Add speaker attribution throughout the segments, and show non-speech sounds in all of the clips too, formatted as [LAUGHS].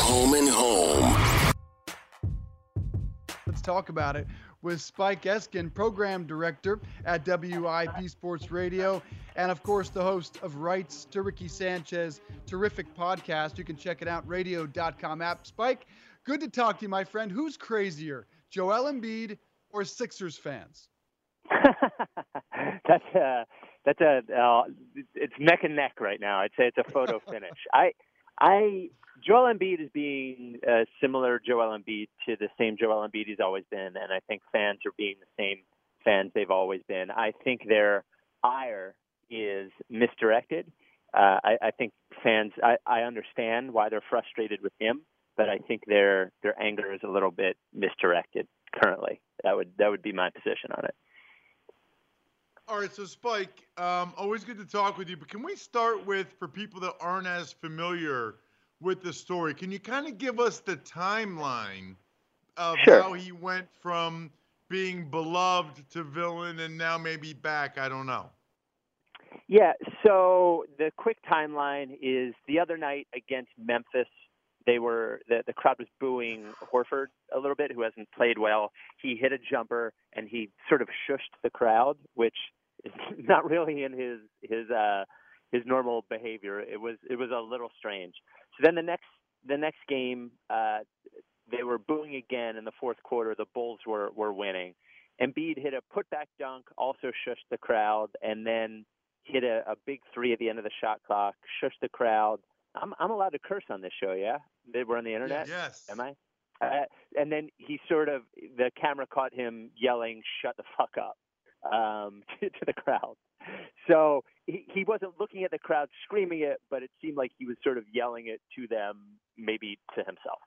Speaker 1: Home and home.
Speaker 2: Let's talk about it with Spike Eskin, program director at WIP Sports Radio, and of course, the host of Rights to Ricky Sanchez, terrific podcast. You can check it out, radio.com app. Spike, good to talk to you, my friend. Who's crazier, Joel Embiid or Sixers fans? [LAUGHS]
Speaker 3: that's a that's a uh, it's neck and neck right now. I'd say it's a photo [LAUGHS] finish. I I Joel Embiid is being uh, similar Joel Embiid to the same Joel Embiid he's always been, and I think fans are being the same fans they've always been. I think their ire is misdirected. Uh, I, I think fans. I, I understand why they're frustrated with him, but I think their their anger is a little bit misdirected currently. That would that would be my position on it.
Speaker 4: All right, so Spike, um, always good to talk with you. But can we start with, for people that aren't as familiar with the story, can you kind of give us the timeline of
Speaker 3: sure.
Speaker 4: how he went from being beloved to villain and now maybe back? I don't know.
Speaker 3: Yeah, so the quick timeline is the other night against Memphis, they were the, the crowd was booing Horford a little bit, who hasn't played well. He hit a jumper and he sort of shushed the crowd, which [LAUGHS] not really in his his uh his normal behavior. It was it was a little strange. So then the next the next game, uh, they were booing again in the fourth quarter. The Bulls were were winning. Embiid hit a putback dunk, also shushed the crowd, and then hit a, a big three at the end of the shot clock, shushed the crowd. I'm I'm allowed to curse on this show, yeah? They were on the internet.
Speaker 4: Yes.
Speaker 3: Am I? Uh, and then he sort of the camera caught him yelling, "Shut the fuck up." Um, [LAUGHS] to, to the crowd. So he, he wasn't looking at the crowd screaming it, but it seemed like he was sort of yelling it to them, maybe to himself.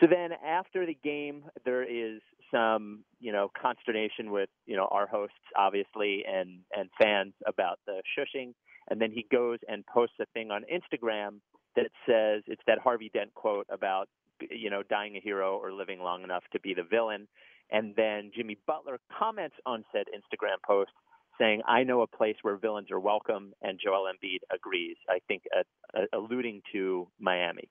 Speaker 3: So then after the game, there is some, you know, consternation with, you know, our hosts, obviously, and, and fans about the shushing. And then he goes and posts a thing on Instagram that says, it's that Harvey Dent quote about, you know, dying a hero or living long enough to be the villain. And then Jimmy Butler comments on said Instagram post saying, I know a place where villains are welcome, and Joel Embiid agrees, I think uh, uh, alluding to Miami.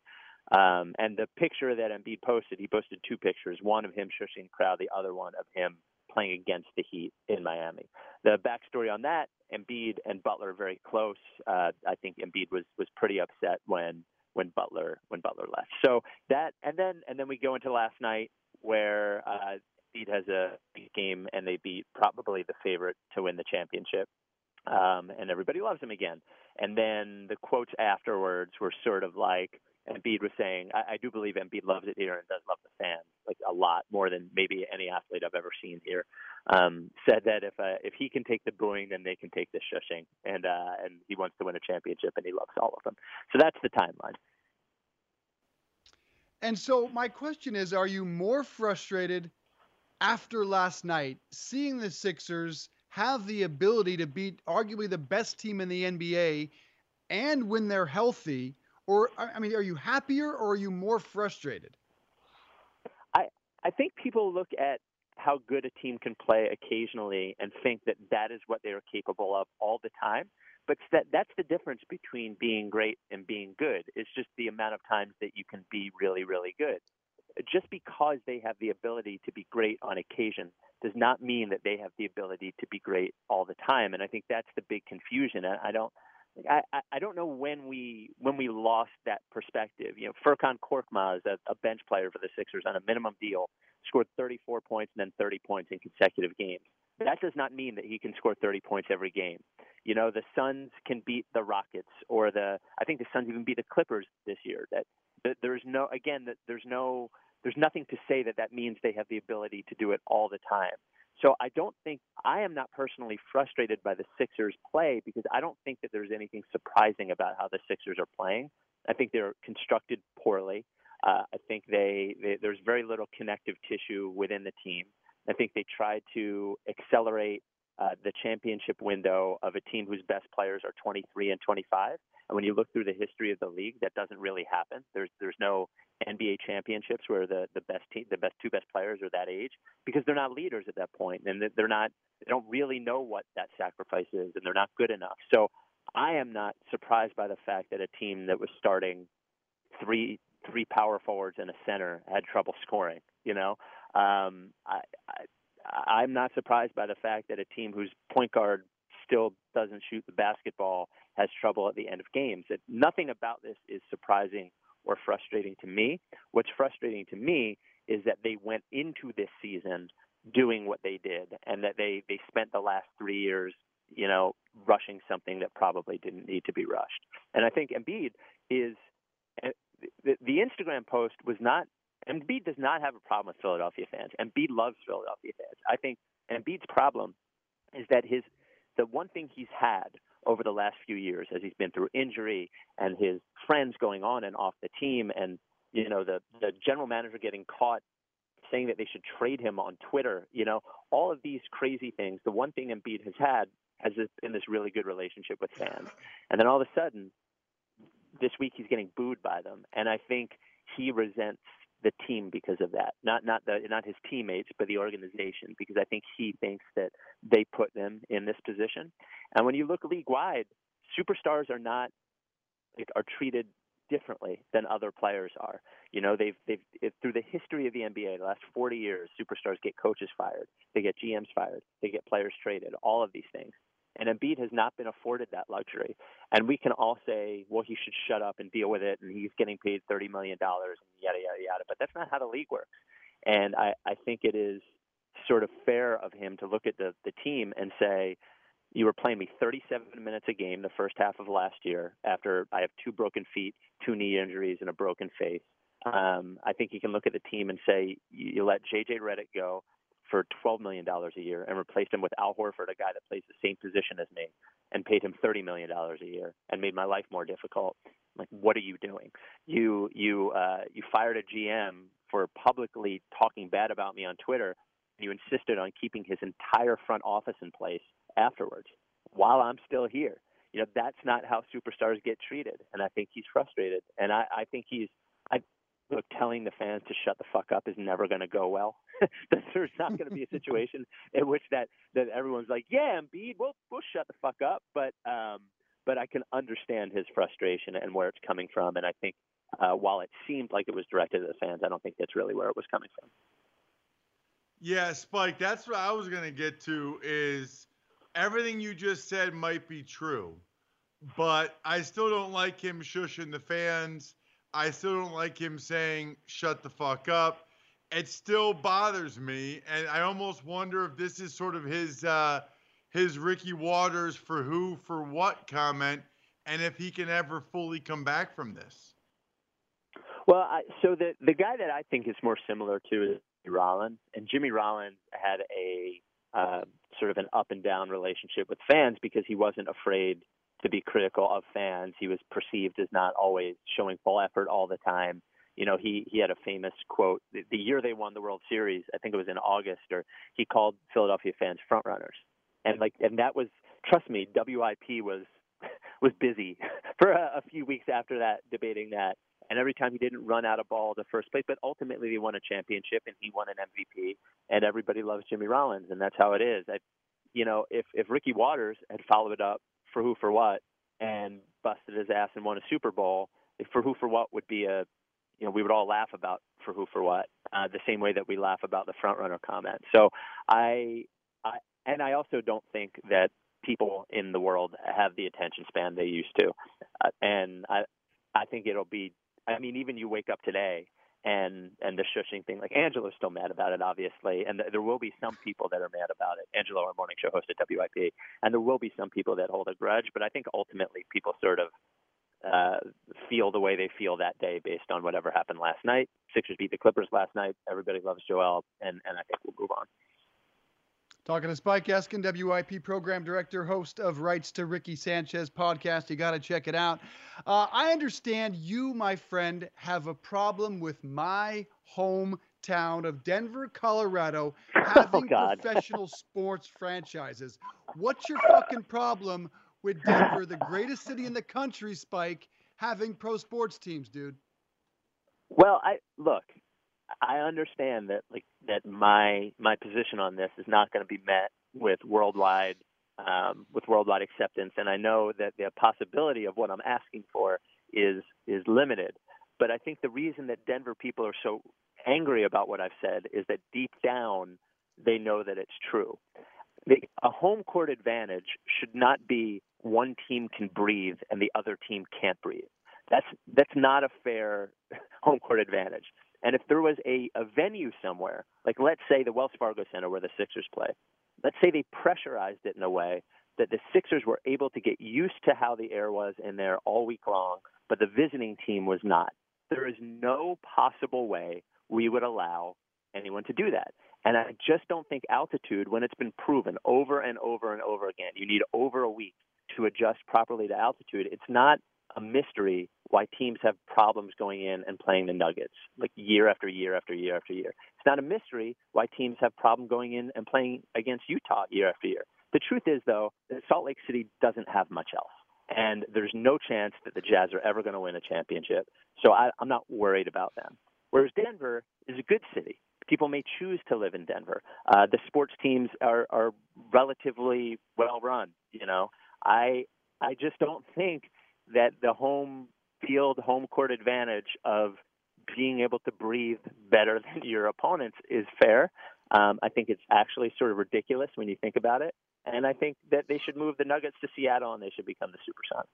Speaker 3: Um, and the picture that Embiid posted, he posted two pictures, one of him shushing the crowd, the other one of him playing against the Heat in Miami. The backstory on that, Embiid and Butler are very close. Uh, I think Embiid was was pretty upset when when Butler when Butler left. So that and then and then we go into last night where uh, Embiid has a game and they beat probably the favorite to win the championship. Um, and everybody loves him again. And then the quotes afterwards were sort of like Embiid was saying, I, I do believe Embiid loves it here and does love the fans like a lot more than maybe any athlete I've ever seen here. Um, said that if uh, if he can take the booing, then they can take the shushing, and uh, and he wants to win a championship, and he loves all of them. So that's the timeline.
Speaker 2: And so my question is, are you more frustrated after last night, seeing the Sixers have the ability to beat arguably the best team in the NBA and when they're healthy? Or, I mean, are you happier or are you more frustrated?
Speaker 3: I, I think people look at how good a team can play occasionally and think that that is what they are capable of all the time. But that, that's the difference between being great and being good. It's just the amount of times that you can be really, really good just because they have the ability to be great on occasion does not mean that they have the ability to be great all the time. And I think that's the big confusion. I don't. I, I don't know when we when we lost that perspective. You know, Furkan Korkmaz, a, a bench player for the Sixers on a minimum deal, scored 34 points and then 30 points in consecutive games. That does not mean that he can score 30 points every game. You know, the Suns can beat the Rockets, or the I think the Suns even beat the Clippers this year. That there's no again that there's no there's nothing to say that that means they have the ability to do it all the time. So I don't think I am not personally frustrated by the Sixers play because I don't think that there's anything surprising about how the Sixers are playing. I think they're constructed poorly. Uh, I think they, they there's very little connective tissue within the team. I think they tried to accelerate uh, the championship window of a team whose best players are 23 and 25. And when you look through the history of the league, that doesn't really happen. There's there's no NBA championships where the the best team, the best two best players are that age because they're not leaders at that point, and they're not they don't really know what that sacrifice is, and they're not good enough. So I am not surprised by the fact that a team that was starting three three power forwards and a center had trouble scoring. You know, um, I, I I'm not surprised by the fact that a team whose point guard still doesn't shoot the basketball has trouble at the end of games. That nothing about this is surprising or frustrating to me. What's frustrating to me is that they went into this season doing what they did and that they they spent the last 3 years, you know, rushing something that probably didn't need to be rushed. And I think Embiid is eh, the, the Instagram post was not Embiid does not have a problem with Philadelphia fans. Embiid loves Philadelphia fans. I think Embiid's problem is that his the one thing he's had over the last few years as he's been through injury and his friends going on and off the team and you know the the general manager getting caught saying that they should trade him on Twitter, you know, all of these crazy things. The one thing Embiid has had has been this really good relationship with fans. And then all of a sudden this week he's getting booed by them and I think he resents the team because of that. Not not the not his teammates, but the organization because I think he thinks that they put them in this position. And when you look league wide, superstars are not like, are treated differently than other players are. You know, they've they've it, through the history of the NBA, the last 40 years, superstars get coaches fired, they get GMs fired, they get players traded, all of these things. And Embiid has not been afforded that luxury. And we can all say, well, he should shut up and deal with it, and he's getting paid $30 million, and yada, yada, yada. But that's not how the league works. And I, I think it is sort of fair of him to look at the, the team and say, you were playing me 37 minutes a game the first half of last year after I have two broken feet, two knee injuries, and a broken face. Um, I think you can look at the team and say you let JJ Redick go for $12 million a year and replaced him with Al Horford, a guy that plays the same position as me, and paid him $30 million a year and made my life more difficult. like, what are you doing? You you uh, you fired a GM for publicly talking bad about me on Twitter. And you insisted on keeping his entire front office in place afterwards while I'm still here. You know that's not how superstars get treated, and I think he's frustrated. And I, I think he's I look telling the fans to shut the fuck up is never going to go well. [LAUGHS] There's not going to be a situation [LAUGHS] in which that that everyone's like, yeah, Embiid, we'll we'll shut the fuck up. But um, but I can understand his frustration and where it's coming from, and I think uh, while it seemed like it was directed at the fans, I don't think that's really where it was coming from.
Speaker 4: Yeah, Spike, that's what I was going to get to is everything you just said might be true, but I still don't like him shushing the fans. I still don't like him saying shut the fuck up it still bothers me, and I almost wonder if this is sort of his uh, his Ricky Watters for who for what comment, and if he can ever fully come back from this.
Speaker 3: Well, I, so the the guy that I think is more similar to is Rollins, and Jimmy Rollins had a uh, sort of an up and down relationship with fans because he wasn't afraid to be critical of fans. He was perceived as not always showing full effort all the time you know, he he had a famous quote the, the year they won the World Series. I think it was in August, or he called Philadelphia fans front runners, and like, and that was trust me, WIP was [LAUGHS] was busy [LAUGHS] for a, a few weeks after that debating that. And every time he didn't run out of ball the first place, but ultimately they won a championship and he won an MVP, and everybody loves Jimmy Rollins, and that's how it is. I, you know, if if Ricky Watters had followed up for who for what and busted his ass and won a Super Bowl, for who for what would be a you know, we would all laugh about for who for what, uh, the same way that we laugh about the front runner comment. So I, I, and I also don't think that people in the world have the attention span they used to, uh, and I, I think it'll be. I mean, even you wake up today and and the shushing thing. Like Angelo's still mad about it, obviously, and th- there will be some people that are mad about it. Angelo, our morning show host at WIP, and there will be some people that hold a grudge. But I think ultimately people sort of uh, feel the way they feel that day based on whatever happened last night. Sixers beat the Clippers last night. Everybody loves Joel, and and I think we'll move on.
Speaker 2: Talking to Spike Eskin, WIP program director, host of Rights to Ricky Sanchez podcast. You got to check it out. Uh, I understand you, my friend, have a problem with my hometown of Denver, Colorado, [LAUGHS] having
Speaker 3: oh,
Speaker 2: professional sports franchises. What's your fucking problem with Denver, the greatest city in the country, Spike, having pro sports teams, dude?
Speaker 3: Well, I look. I understand that like that my my position on this is not going to be met with worldwide um, with worldwide acceptance, and I know that the possibility of what I'm asking for is is limited. But I think the reason that Denver people are so angry about what I've said is that deep down they know that it's true. A home court advantage should not be one team can breathe and the other team can't breathe. That's that's not a fair [LAUGHS] home court advantage. And if there was a, a venue somewhere, like let's say the Wells Fargo Center where the Sixers play, let's say they pressurized it in a way that the Sixers were able to get used to how the air was in there all week long, but the visiting team was not. There is no possible way we would allow anyone to do that. And I just don't think altitude, when it's been proven over and over and over again, you need over a week to adjust properly to altitude. It's not a mystery why teams have problems going in and playing the Nuggets like year after year after year after year. It's not a mystery why teams have problem going in and playing against Utah year after year. The truth is though that Salt Lake City doesn't have much else. And there's no chance that the Jazz are ever going to win a championship. So I, I'm not worried about them. Whereas Denver is a good city. People may choose to live in Denver. Uh, the sports teams are, are relatively well run. You know, I I just don't think that the home field, home court advantage of being able to breathe better [LAUGHS] than your opponents is fair. Um, I think it's actually sort of ridiculous when you think about it. And I think that they should move the Nuggets to Seattle and they should become the Supersonics.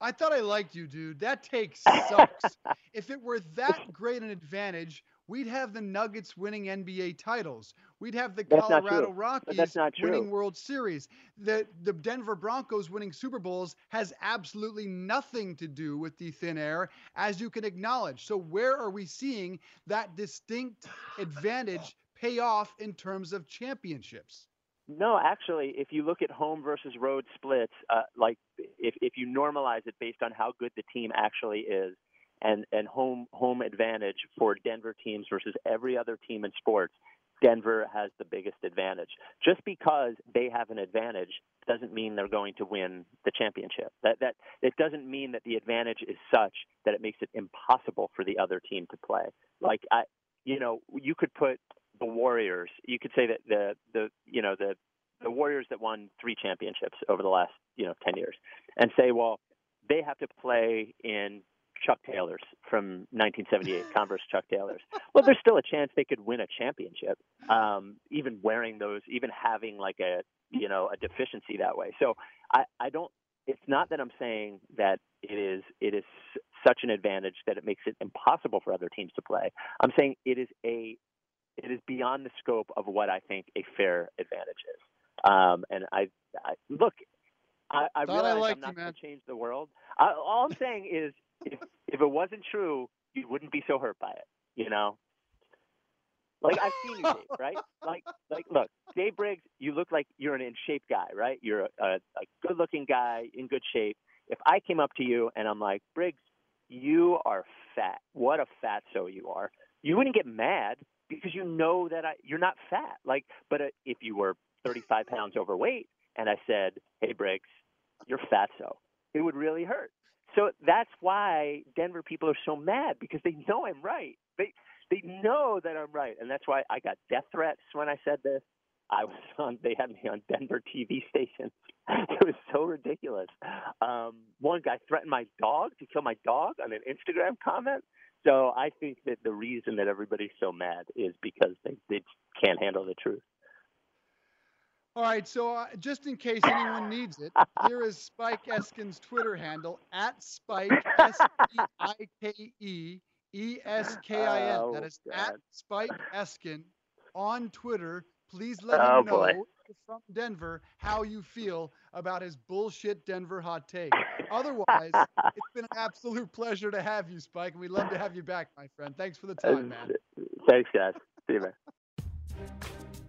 Speaker 2: I thought I liked you, dude. That take sucks. [LAUGHS] if it were that great an advantage, we'd have the Nuggets winning NBA titles. We'd have the
Speaker 3: that's
Speaker 2: Colorado Rockies
Speaker 3: winning
Speaker 2: World Series. The the Denver Broncos winning Super Bowls has absolutely nothing to do with the thin air, as you can acknowledge. So where are we seeing that distinct advantage pay off in terms of championships?
Speaker 3: No, actually, if you look at home versus road splits, uh, like if if you normalize it based on how good the team actually is, and and home home advantage for Denver teams versus every other team in sports, Denver has the biggest advantage. Just because they have an advantage doesn't mean they're going to win the championship. That that it doesn't mean that the advantage is such that it makes it impossible for the other team to play. Like I, you know, you could put the Warriors. You could say that the the you know the the Warriors that won three championships over the last you know ten years, and say, well, they have to play in Chuck Taylors from 1978, Converse Chuck Taylors. Well, there's still a chance they could win a championship, um, even wearing those, even having like a you know a deficiency that way. So I I don't. It's not that I'm saying that it is it is such an advantage that it makes it impossible for other teams to play. I'm saying it is a it is beyond the scope of what I think a fair advantage is. Um, and I, I look, I, I realize
Speaker 2: I
Speaker 3: am not
Speaker 2: going
Speaker 3: to change the world. I, all I'm saying is, if if it wasn't true, you wouldn't be so hurt by it. You know, like I've seen you, Dave, right? Like, like, look, Dave Briggs, you look like you're an in shape guy, right? You're a, a, a good looking guy in good shape. If I came up to you and I'm like, Briggs, you are fat. What a fatso you are. You wouldn't get mad because you know that I, you're not fat. Like, but uh, if you were 35 pounds overweight and I said, "Hey Briggs, you're fatso," it would really hurt. So that's why Denver people are so mad because they know I'm right. They they know that I'm right, and that's why I got death threats when I said this. I was [LAUGHS] on. They had me on Denver TV stations. [LAUGHS] It was so ridiculous. Um, one guy threatened my dog to kill my dog on an Instagram comment. So I think that the reason that everybody's so mad is because they they can't handle the truth.
Speaker 2: All right, so uh, just in case anyone needs it, [LAUGHS] here is Spike Eskin's Twitter handle at Spike S P I K E E S K I N. [LAUGHS]
Speaker 3: Oh,
Speaker 2: That is
Speaker 3: God.
Speaker 2: at Spike Eskin on Twitter. Please let
Speaker 3: Oh,
Speaker 2: him know
Speaker 3: boy.
Speaker 2: from Denver how you feel about his bullshit Denver hot take. Otherwise, [LAUGHS] it's been an absolute pleasure to have you, Spike, and we'd love to have you back, my friend. Thanks for the time, man.
Speaker 3: Thanks, guys. See you, man.